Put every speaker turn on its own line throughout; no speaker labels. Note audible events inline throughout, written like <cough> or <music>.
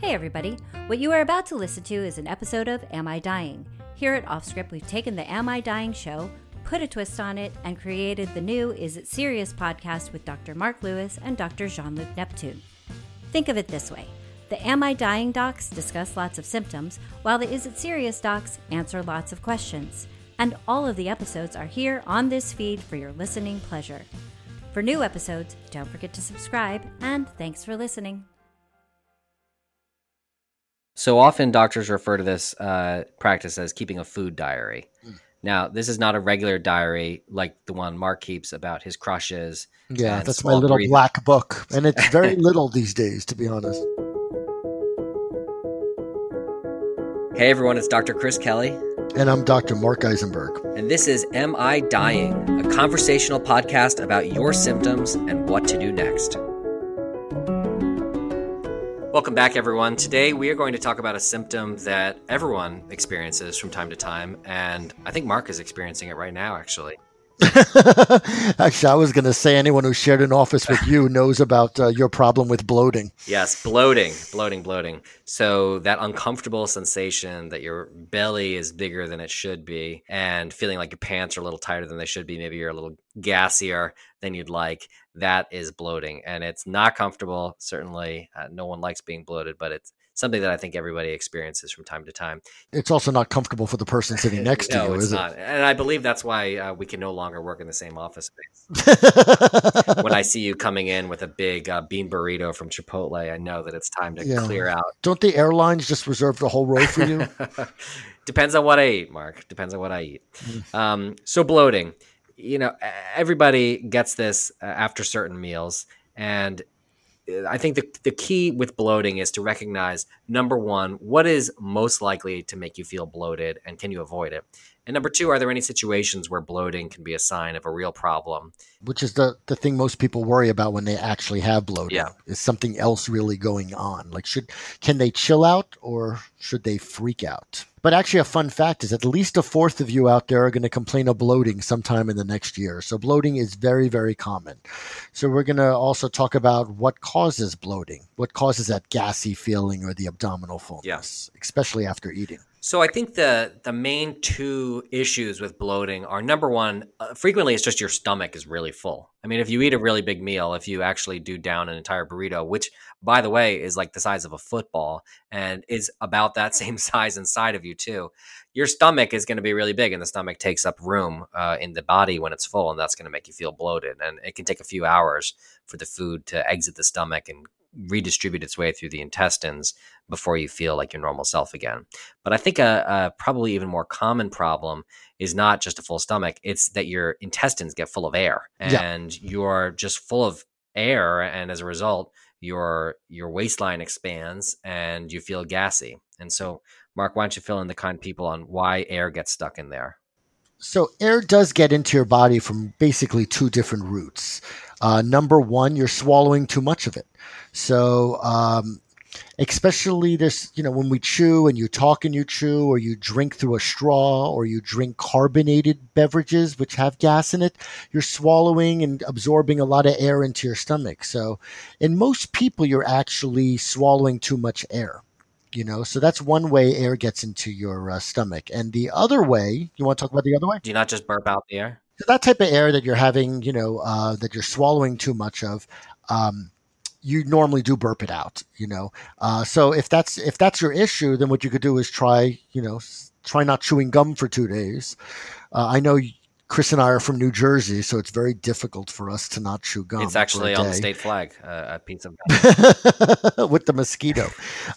Hey, everybody. What you are about to listen to is an episode of Am I Dying? Here at Offscript, we've taken the Am I Dying show, put a twist on it, and created the new Is It Serious podcast with Dr. Mark Lewis and Dr. Jean Luc Neptune. Think of it this way the Am I Dying docs discuss lots of symptoms, while the Is It Serious docs answer lots of questions. And all of the episodes are here on this feed for your listening pleasure. For new episodes, don't forget to subscribe, and thanks for listening.
So often doctors refer to this uh, practice as keeping a food diary. Mm. Now, this is not a regular diary like the one Mark keeps about his crushes.
Yeah, that's my little breathing. black book. And it's very <laughs> little these days, to be honest.
Hey everyone, it's Dr. Chris Kelly.
And I'm Dr. Mark Eisenberg.
And this is Am I Dying? A conversational podcast about your symptoms and what to do next. Welcome back, everyone. Today we are going to talk about a symptom that everyone experiences from time to time, and I think Mark is experiencing it right now, actually. <laughs>
Actually, I was going to say anyone who shared an office with you <laughs> knows about uh, your problem with bloating.
Yes, bloating, bloating, bloating. So that uncomfortable sensation that your belly is bigger than it should be, and feeling like your pants are a little tighter than they should be. Maybe you're a little gassier than you'd like. That is bloating, and it's not comfortable. Certainly, uh, no one likes being bloated, but it's something that I think everybody experiences from time to time.
It's also not comfortable for the person sitting <laughs> next
no,
to you,
it's
is
not.
it?
And I believe that's why uh, we can no longer work in the same office space. <laughs> when I see you coming in with a big uh, bean burrito from Chipotle, I know that it's time to yeah. clear out.
Don't the airlines just reserve the whole row for you? <laughs>
Depends on what I eat, Mark. Depends on what I eat. Mm. Um, so bloating. You know, everybody gets this uh, after certain meals, and I think the, the key with bloating is to recognize number one, what is most likely to make you feel bloated and can you avoid it? And number two, are there any situations where bloating can be a sign of a real problem?
Which is the, the thing most people worry about when they actually have bloating.
Yeah.
Is something else really going on? Like should can they chill out or should they freak out? But actually, a fun fact is at least a fourth of you out there are going to complain of bloating sometime in the next year. So, bloating is very, very common. So, we're going to also talk about what causes bloating, what causes that gassy feeling or the abdominal fullness, yeah. especially after eating.
So I think the the main two issues with bloating are number one, uh, frequently it's just your stomach is really full. I mean, if you eat a really big meal, if you actually do down an entire burrito, which by the way is like the size of a football and is about that same <laughs> size inside of you too, your stomach is going to be really big, and the stomach takes up room uh, in the body when it's full, and that's going to make you feel bloated. And it can take a few hours for the food to exit the stomach and redistribute its way through the intestines before you feel like your normal self again. But I think a, a, probably even more common problem is not just a full stomach, it's that your intestines get full of air and yeah. you're just full of air. And as a result, your your waistline expands and you feel gassy. And so, Mark, why don't you fill in the kind people on why air gets stuck in there?
So, air does get into your body from basically two different routes. Uh, number one, you're swallowing too much of it. So, um, especially this, you know, when we chew and you talk and you chew, or you drink through a straw, or you drink carbonated beverages which have gas in it, you're swallowing and absorbing a lot of air into your stomach. So, in most people, you're actually swallowing too much air. You know, so that's one way air gets into your uh, stomach. And the other way, you want to talk about the other way?
Do you not just burp out the air?
So that type of air that you're having, you know, uh, that you're swallowing too much of, um, you normally do burp it out, you know. Uh, so if that's if that's your issue, then what you could do is try, you know, try not chewing gum for two days. Uh, I know Chris and I are from New Jersey, so it's very difficult for us to not chew gum.
It's actually on the state flag, uh, a piece of
gum with the mosquito.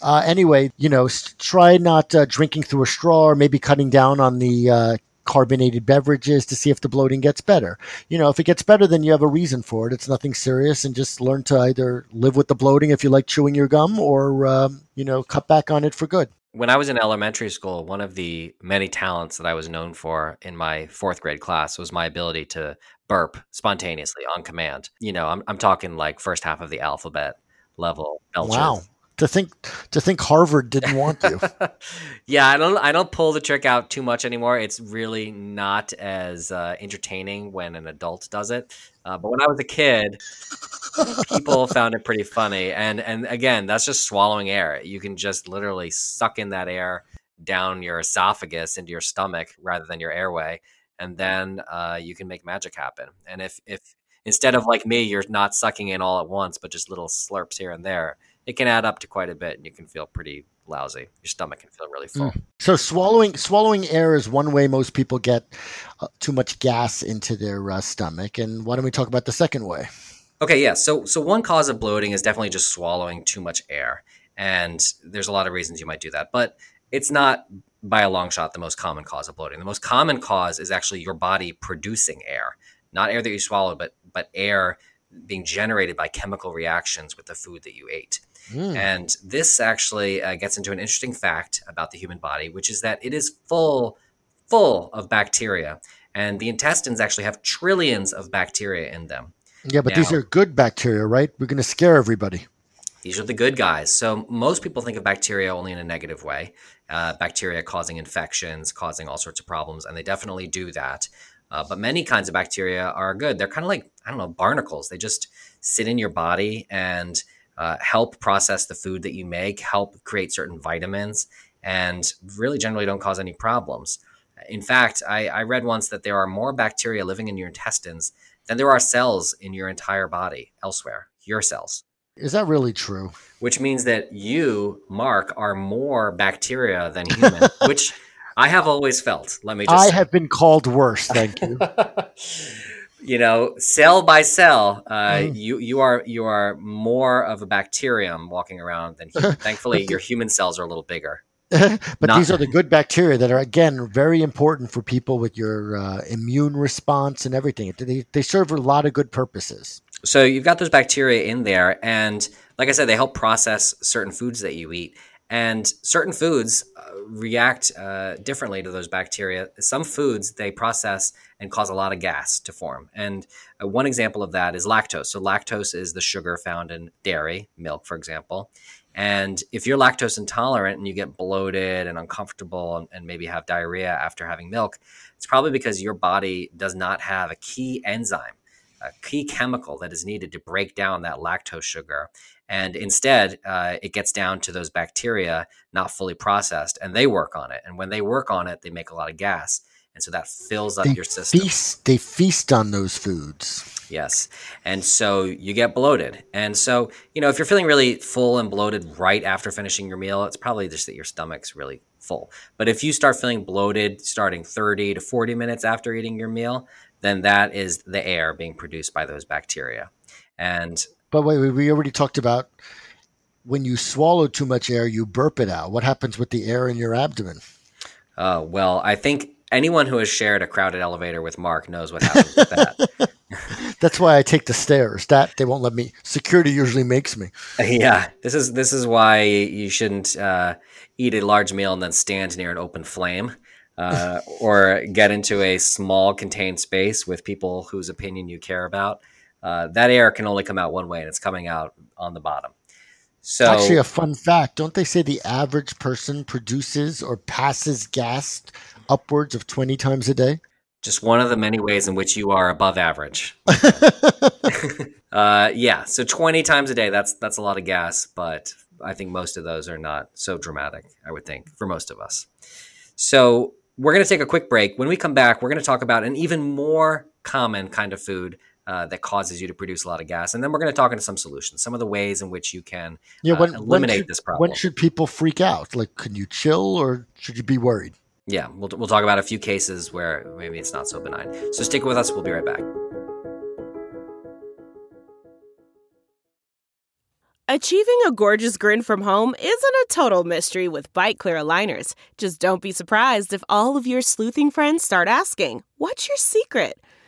Uh, anyway, you know, try not uh, drinking through a straw, or maybe cutting down on the uh, carbonated beverages to see if the bloating gets better. You know, if it gets better, then you have a reason for it. It's nothing serious, and just learn to either live with the bloating if you like chewing your gum, or um, you know, cut back on it for good.
When I was in elementary school, one of the many talents that I was known for in my fourth grade class was my ability to burp spontaneously on command. You know, I'm, I'm talking like first half of the alphabet level.
Belcher. Wow to think to think Harvard didn't want you. <laughs>
yeah, I don't I don't pull the trick out too much anymore. It's really not as uh, entertaining when an adult does it. Uh, but when I was a kid, people found it pretty funny. And and again, that's just swallowing air. You can just literally suck in that air down your esophagus into your stomach rather than your airway, and then uh, you can make magic happen. And if if instead of like me, you're not sucking in all at once, but just little slurps here and there, it can add up to quite a bit, and you can feel pretty lousy. Your stomach can feel really full. Mm.
So swallowing swallowing air is one way most people get uh, too much gas into their uh, stomach. And why don't we talk about the second way?
Okay, yeah. So so one cause of bloating is definitely just swallowing too much air, and there's a lot of reasons you might do that, but it's not by a long shot the most common cause of bloating. The most common cause is actually your body producing air, not air that you swallow, but but air being generated by chemical reactions with the food that you ate. Mm. And this actually uh, gets into an interesting fact about the human body, which is that it is full, full of bacteria. And the intestines actually have trillions of bacteria in them.
Yeah, but now, these are good bacteria, right? We're going to scare everybody.
These are the good guys. So most people think of bacteria only in a negative way. Uh, bacteria causing infections, causing all sorts of problems, and they definitely do that. Uh, but many kinds of bacteria are good. They're kind of like, I don't know, barnacles. They just sit in your body and uh, help process the food that you make, help create certain vitamins, and really generally don't cause any problems. In fact, I, I read once that there are more bacteria living in your intestines than there are cells in your entire body elsewhere, your cells.
Is that really true?
Which means that you, Mark, are more bacteria than human, <laughs> which I have always felt. Let me just
I
say.
have been called worse, thank you. <laughs>
you know, cell by cell, uh, mm. you you are you are more of a bacterium walking around than human. <laughs> Thankfully, your human cells are a little bigger. <laughs>
but Not, these are the good bacteria that are again very important for people with your uh, immune response and everything. They they serve a lot of good purposes.
So you've got those bacteria in there, and like I said, they help process certain foods that you eat. And certain foods uh, react uh, differently to those bacteria. Some foods they process and cause a lot of gas to form. And uh, one example of that is lactose. So, lactose is the sugar found in dairy, milk, for example. And if you're lactose intolerant and you get bloated and uncomfortable and, and, maybe have diarrhea after having milk, it's probably because your body does not have a key enzyme, a key chemical that is needed to break down that lactose sugar. And instead, uh, it gets down to those bacteria not fully processed, and they work on it. And when they work on it, they make a lot of gas. And so that fills up
they
your system.
Feast, they feast on those foods.
Yes. And so you get bloated. And so, you know, if you're feeling really full and bloated right after finishing your meal, it's probably just that your stomach's really full. But if you start feeling bloated starting 30 to 40 minutes after eating your meal, then that is the air being produced by those bacteria. And
but wait, we already talked about when you swallow too much air, you burp it out. What happens with the air in your abdomen?
Uh, well, I think anyone who has shared a crowded elevator with Mark knows what happens with that. <laughs> <laughs>
That's why I take the stairs. That they won't let me. Security usually makes me.
Yeah, this is this is why you shouldn't uh, eat a large meal and then stand near an open flame, uh, <laughs> or get into a small contained space with people whose opinion you care about uh, that air can only come out one way, and it's coming out on the bottom. So,
actually, a fun fact: don't they say the average person produces or passes gas upwards of twenty times a day?
Just one of the many ways in which you are above average. <laughs> <laughs> uh, yeah, so twenty times a day. That's that's a lot of gas, but I think most of those are not so dramatic. I would think for most of us. So we're going to take a quick break. When we come back, we're going to talk about an even more common kind of food uh, that causes you to produce a lot of gas. And then we're going to talk into some solutions, some of the ways in which you can yeah, when, uh, eliminate
when should,
this problem.
When should people freak out? Like, can you chill or should you be worried?
Yeah, we'll, we'll talk about a few cases where maybe it's not so benign. So stick with us. We'll be right back.
Achieving a gorgeous grin from home isn't a total mystery with Byte clear aligners. Just don't be surprised if all of your sleuthing friends start asking, What's your secret?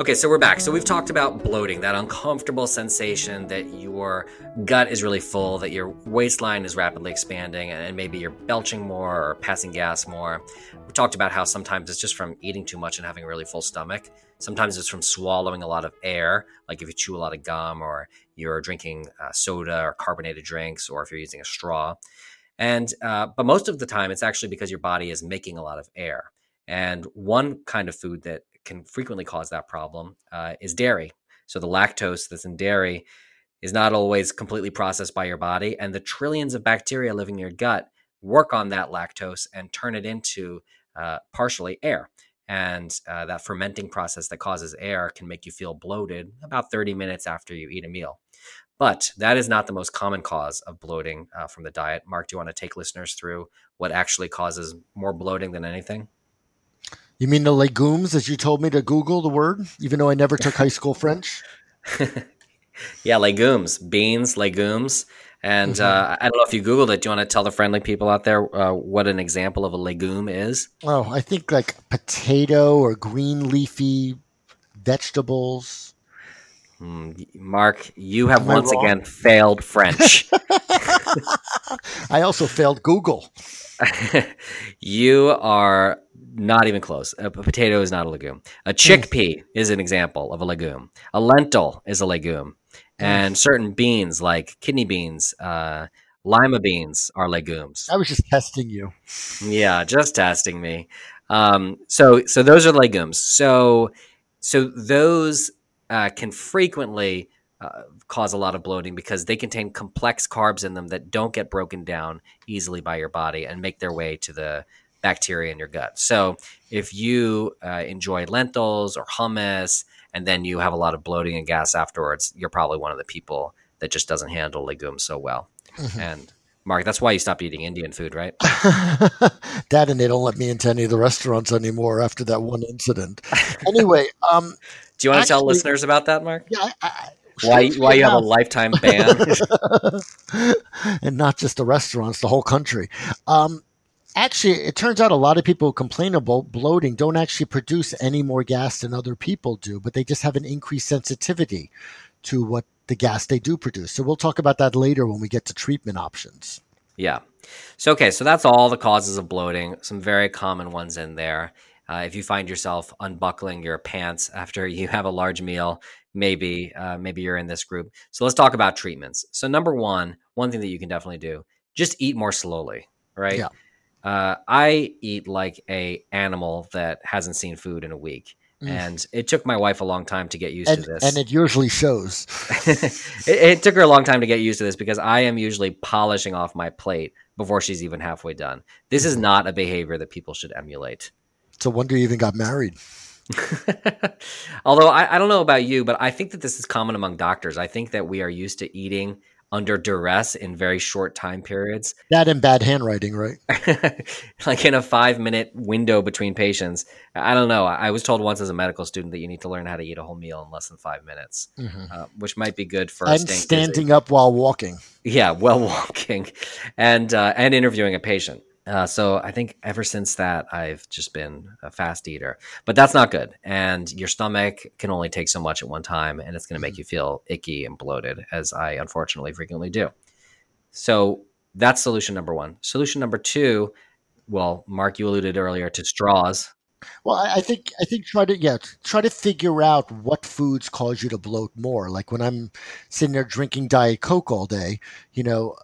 Okay, so we're back. So we've talked about bloating, that uncomfortable sensation that your gut is really full, that your waistline is rapidly expanding, and maybe you're belching more or passing gas more. We talked about how sometimes it's just from eating too much and having a really full stomach. Sometimes it's from swallowing a lot of air, like if you chew a lot of gum or you're drinking uh, soda or carbonated drinks, or if you're using a straw. And uh, but most of the time, it's actually because your body is making a lot of air. And one kind of food that can frequently cause that problem uh, is dairy. So the lactose that's in dairy is not always completely processed by your body, and the trillions of bacteria living in your gut work on that lactose and turn it into uh, partially air. And uh, that fermenting process that causes air can make you feel bloated about 30 minutes after you eat a meal. But that is not the most common cause of bloating uh, from the diet. Mark, do you want to take listeners through what actually causes more bloating than anything?
You mean the legumes, as you told me to Google the word, even though I never took high school French? <laughs>
yeah, legumes, beans, legumes. And mm-hmm. uh, I don't know if you Googled it. Do you want to tell the friendly people out there uh, what an example of a legume is?
Oh, I think like potato or green leafy vegetables.
Mm, Mark, you have Am once again failed French. <laughs> <laughs>
I also failed Google.
you are not even close. A potato is not a legume. A chickpea is an example of a legume. A lentil is a legume. And certain beans like kidney beans, uh, lima beans are legumes.
I was just testing you.
Yeah, just testing me. Um, so, so those are legumes. So, so those uh, can frequently uh, cause a lot of bloating because they contain complex carbs in them that don't get broken down easily by your body and make their way to the bacteria in your gut. So if you uh, enjoy lentils or hummus and then you have a lot of bloating and gas afterwards, you're probably one of the people that just doesn't handle legumes so well. Mm-hmm. And Mark, that's why you stopped eating Indian food, right? <laughs>
Dad and they don't let me into any of the restaurants anymore after that one incident. Anyway, um,
do you want actually, to tell listeners about that, Mark?
Yeah, I,
why why you have a lifetime ban <laughs>
and not just the restaurants the whole country um, actually, it turns out a lot of people who complain about bloating don't actually produce any more gas than other people do, but they just have an increased sensitivity to what the gas they do produce. So we'll talk about that later when we get to treatment options.
Yeah. So, okay, so that's all the causes of bloating, some very common ones in there. Uh, if you find yourself unbuckling your pants after <laughs> you have a large meal, maybe uh, maybe you're in this group. So let's talk about treatments. So number one, one thing that you can definitely do, just eat more slowly, right? Yeah. Uh, I eat like a animal that hasn't seen food in a week. Mm. And it took my wife a long time to get used
and,
to this.
And it usually shows. <laughs>
it, it, took her a long time to get used to this because I am usually polishing off my plate before she's even halfway done. This is mm-hmm. not a behavior that people should emulate.
It's a wonder you even got married. <laughs>
Although I, I don't know about you, but I think that this is common among doctors. I think that we are used to eating under duress in very short time periods.
That and bad handwriting, right? <laughs>
like in a five minute window between patients. I don't know. I was told once as a medical student that you need to learn how to eat a whole meal in less than five minutes, mm-hmm. uh, which might be good for
and standing up while walking.
Yeah, while <laughs> walking, and uh, and interviewing a patient. Uh, so I think ever since that, I've just been a fast eater, but that's not good. And your stomach can only take so much at one time, and it's going to make mm-hmm. you feel icky and bloated, as I unfortunately frequently do. So that's solution number one. Solution number two, well, Mark, you alluded earlier to straws.
Well, I think I think try to yeah try to figure out what foods cause you to bloat more. Like when I'm sitting there drinking Diet Coke all day, you know,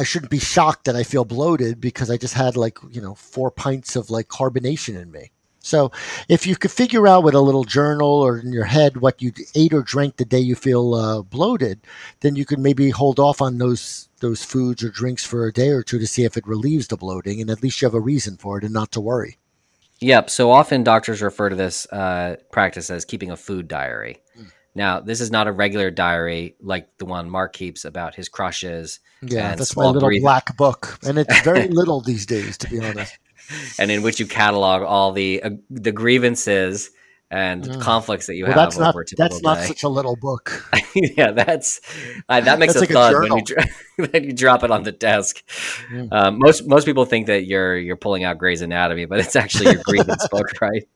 I shouldn't be shocked that I feel bloated because I just had like, you know, four pints of like carbonation in me. So if you could figure out with a little journal or in your head what you ate or drank the day you feel uh, bloated, then you could maybe hold off on those those foods or drinks for a day or two to see if it relieves the bloating, and at least you have a reason for it and not to worry.
Yep. So often doctors refer to this uh, practice as keeping a food diary. Now, this is not a regular diary like the one Mark keeps about his crushes.
Yeah, that's my little breathing. black book, and it's very <laughs> little these days, to be honest.
And in which you catalog all the uh, the grievances and
Mm.
conflicts that you
well,
have
that's not
over a typical
that's not
day.
such a little book. <laughs>
yeah, that's uh, that makes
That's
a
like a
when you dro- <laughs> when you drop it on the desk.
Mm.
Um, most most people think that you're you're pulling out Gray's Anatomy, but it's actually your grievance book, right?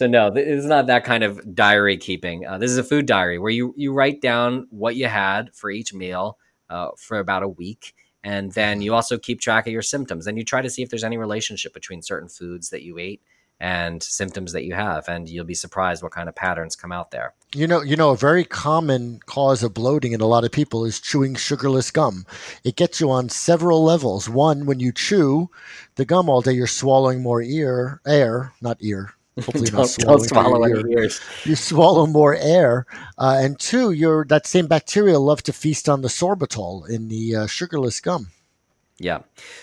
So no, th- it's not that kind of diary keeping. Uh, this is a food diary where you you write down what you had for each meal uh, for about a week, and then you also keep track of your symptoms. And you try to see if there's any relationship between certain foods that you ate and symptoms that you have, and you'll be surprised what kind of patterns come out there.
You know, you know, a very common cause of bloating in a lot of people is chewing sugarless gum. It gets you on several levels. One, when you chew the gum all day, you're swallowing more ear air, not ear. Hopefully, <laughs>
don't, don't swallow
your
any ears.
You swallow more air, uh, and two, you're that same bacteria love to feast on the sorbitol in the uh, sugarless gum.
Yeah.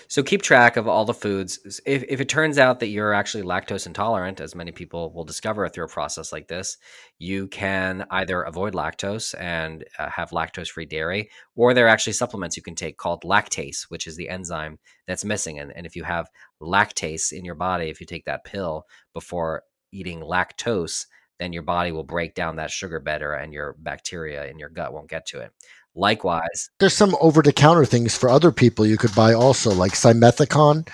So keep track of all the foods. If, if it turns out that you're actually lactose intolerant, as many people will discover through a process like this, you can either avoid lactose and uh, have lactose free dairy, or there are actually supplements you can take called lactase, which is the enzyme that's missing. And, and if you have lactase in your body, if you take that pill before eating lactose, then your body will break down that sugar better and your bacteria in your gut won't get to it. Likewise,
There's some over-the-counter things for other people you could buy also, like simethicone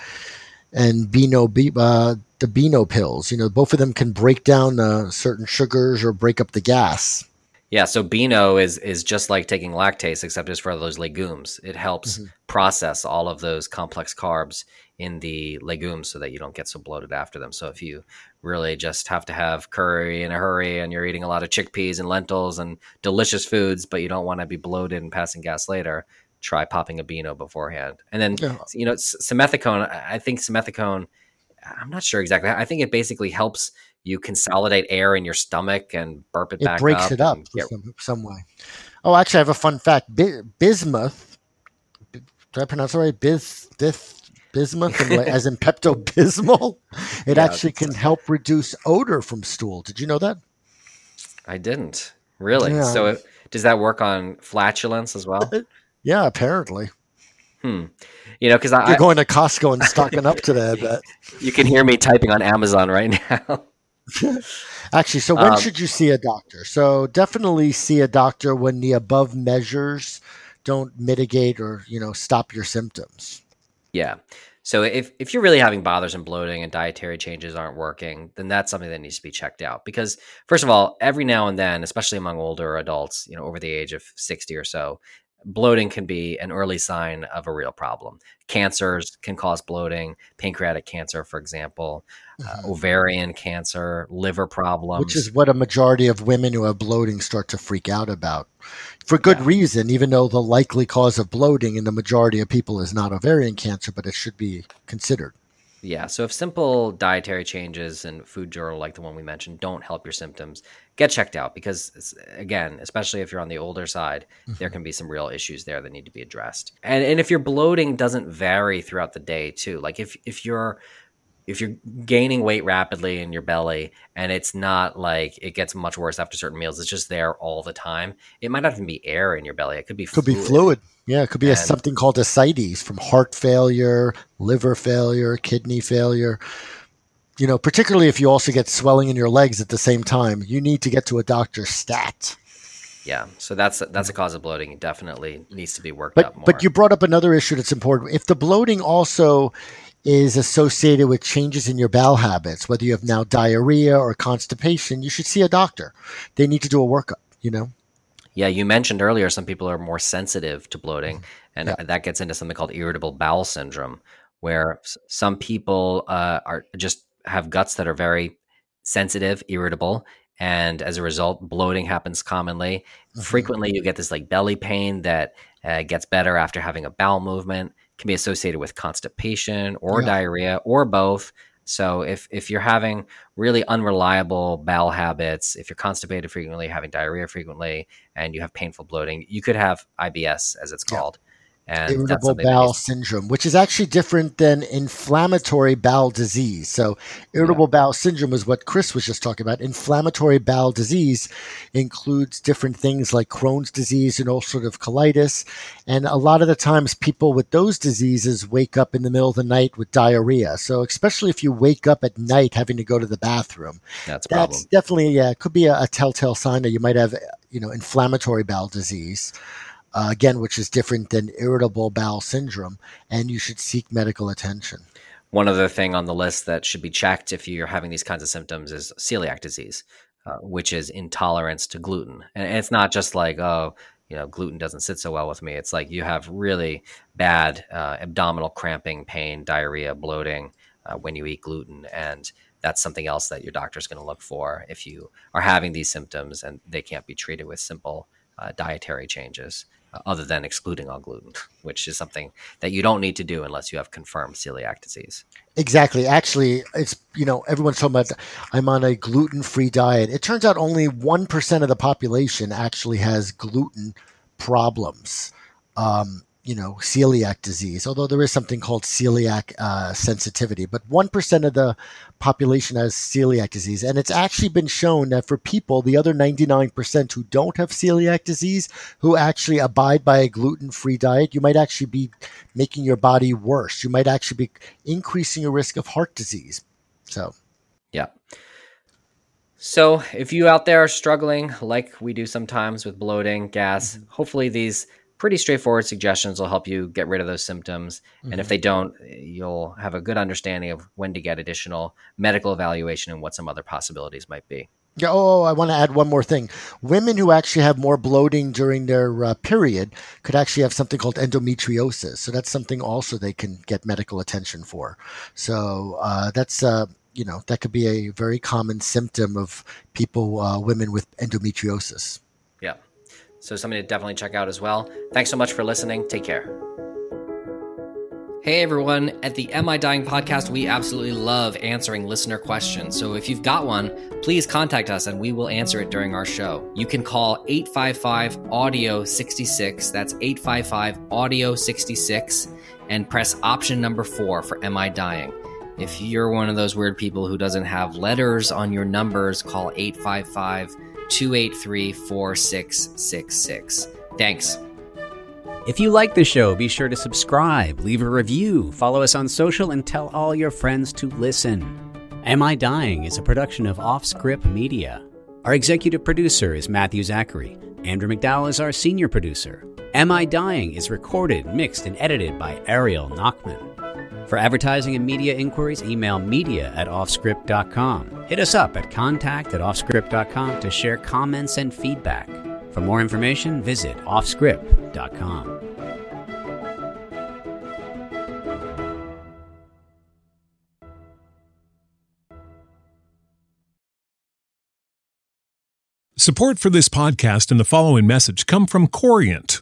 and Beano, uh, the Beano pills. You know, both of them can break down uh, certain sugars or break up the gas.
Yeah, so Beano is is just like taking lactase, except it's for those legumes. It helps
Mhm.
Process all of those complex carbs in the legumes so that you don't get so bloated after them. So if you really just have to have curry in a hurry and you're eating a lot of chickpeas and lentils and delicious foods, but you don't want to be bloated and passing gas later, try popping a Beano beforehand. And then
Yeah.
you know, simethicone. I think simethicone. I'm not sure exactly. I think it basically helps you consolidate air in your stomach and burp it,
It
back
breaks
up.
it up
get-
some, some way. Oh, actually, I have a fun fact. Bi- bismuth, did I pronounce it right? Bis, bis, bismuth, as in Pepto Bismol. <laughs> It
Yeah,
actually can help reduce odor from stool. Did you know that?
I didn't really.
Yeah.
So it, does that work on flatulence as well? <laughs>
Yeah, apparently.
Hmm. You know, because I,
You're
I
going to Costco and <laughs> stocking up today, I bet.
you can hear me typing on Amazon right now.
Actually, so when
Um,
should you see a doctor? So definitely see a doctor when the above measures don't mitigate or you know stop your symptoms.
yeah. So if if you're really having bothers and bloating and dietary changes aren't working, then that's something that needs to be checked out. Because first of all, every now and then, especially among older adults, you know, over the age of 60 or so, bloating can be an early sign of a real problem. Cancers can cause bloating, pancreatic cancer, for example, uh, ovarian cancer, liver problems.
Mm-hmm. Which is what a majority of women who have bloating start to freak out about. For good
Yeah.
reason, even though the likely cause of bloating in the majority of people is not ovarian cancer, but it should be considered.
Yeah. So if simple dietary changes and food journal like the one we mentioned don't help your symptoms, get checked out because again, especially if you're on the older side, there mm-hmm. can be some real issues there that need to be addressed. And and if your bloating doesn't vary throughout the day too, like if if you're if you're gaining weight rapidly in your belly and it's not like it gets much worse after certain meals, it's just there all the time. It might not even be air in your belly. It could be
Could be fluid. Yeah, it could be a, something called ascites from heart failure, liver failure, kidney failure. You know, particularly if you also get swelling in your legs at the same time, you need to get to a doctor stat.
Yeah. So that's that's a cause of bloating. It definitely needs to be worked
But
up more.
but you brought up another issue that's important. If the bloating also is associated with changes in your bowel habits, whether you have now diarrhea or constipation, you should see a doctor. They need to do a workup, you know.
Yeah, you mentioned earlier some people are more sensitive to bloating, and
Mm-hmm. Yeah.
that gets into something called irritable bowel syndrome, where some people uh, are just have guts that are very sensitive, irritable, and as a result, bloating happens commonly.
Mhm.
Frequently, you get this like belly pain that uh, gets better after having a bowel movement. Can be associated with constipation or
Yeah.
diarrhea or both. So if if you're having really unreliable bowel habits, if you're constipated frequently, having diarrhea frequently, and you have painful bloating, you could have IBS as it's
Yeah.
called. And
irritable bowel syndrome, which is actually different than inflammatory bowel disease. So, irritable yeah. bowel syndrome is what Chris was just talking about. Inflammatory bowel disease includes different things like Crohn's disease and ulcerative colitis. And a lot of the times, people with those diseases wake up in the middle of the night with diarrhea. So, especially if you wake up at night having to go to the bathroom,
that's,
that's definitely, yeah, it could be a, a telltale sign that you might have, you know, inflammatory bowel disease uh, again, which is different than irritable bowel syndrome, and you should seek medical attention.
One other thing on the list that should be checked if you're having these kinds of symptoms is celiac disease, uh, which is intolerance to gluten. And it's not just like, oh, you know, gluten doesn't sit so well with me. It's like you have really bad uh, abdominal cramping, pain, diarrhea, bloating uh, when you eat gluten. And that's something else that your doctor is going to look for if you are having these symptoms and they can't be treated with simple uh, dietary changes other than excluding all gluten, which is something that you don't need to do unless you have confirmed celiac disease.
Exactly. Actually, it's, you know, everyone's talking about I'm on a gluten free diet. It turns out only 1% of the population actually has gluten problems. Um, you know, celiac disease, although there is something called celiac uh, sensitivity. But 1% of the population has celiac disease. And it's actually been shown that for people, the other 99% who don't have celiac disease, who actually abide by a gluten free diet, you might actually be making your body worse. You might actually be increasing your risk of heart disease. So,
yeah. So, if you out there are struggling, like we do sometimes with bloating, gas, mm-hmm. hopefully these pretty straightforward suggestions will help you get rid of those symptoms. Mm-hmm. And if mm-hmm. they don't, you'll have a good understanding of when to get additional medical evaluation and what some other possibilities might be.
Yeah, oh, I want to add one more thing. Women who actually have more bloating during their uh, period could actually have something called endometriosis. So that's something also they can get medical attention for. So uh, that's, uh, you know, that could be a very common symptom of people, uh, women with endometriosis.
So something to definitely check out as well. Thanks so much for listening. Take care. Hey everyone, at the Am I Dying podcast, we absolutely love answering listener questions. So if you've got one, please contact us and we will answer it during our show. You can call 855 Audio 66, that's 855 Audio 66, and press option number four for Am I Dying. If you're one of those weird people who doesn't have letters on your numbers, call 855 283 4666. Thanks.
If you like the show, be sure to subscribe, leave a review, follow us on social, and tell all your friends to listen. Am I Dying is a production of Offscript Media. Our executive producer is Matthew Zachary. Andrew McDowell is our senior producer. Am I Dying is recorded, mixed, and edited by Ariel Nachman. For advertising and media inquiries, email media at offscript.com. Hit us up at contact at offscript.com to share comments and feedback. For more information, visit offscript.com.
Support for this podcast and the following message come from Corient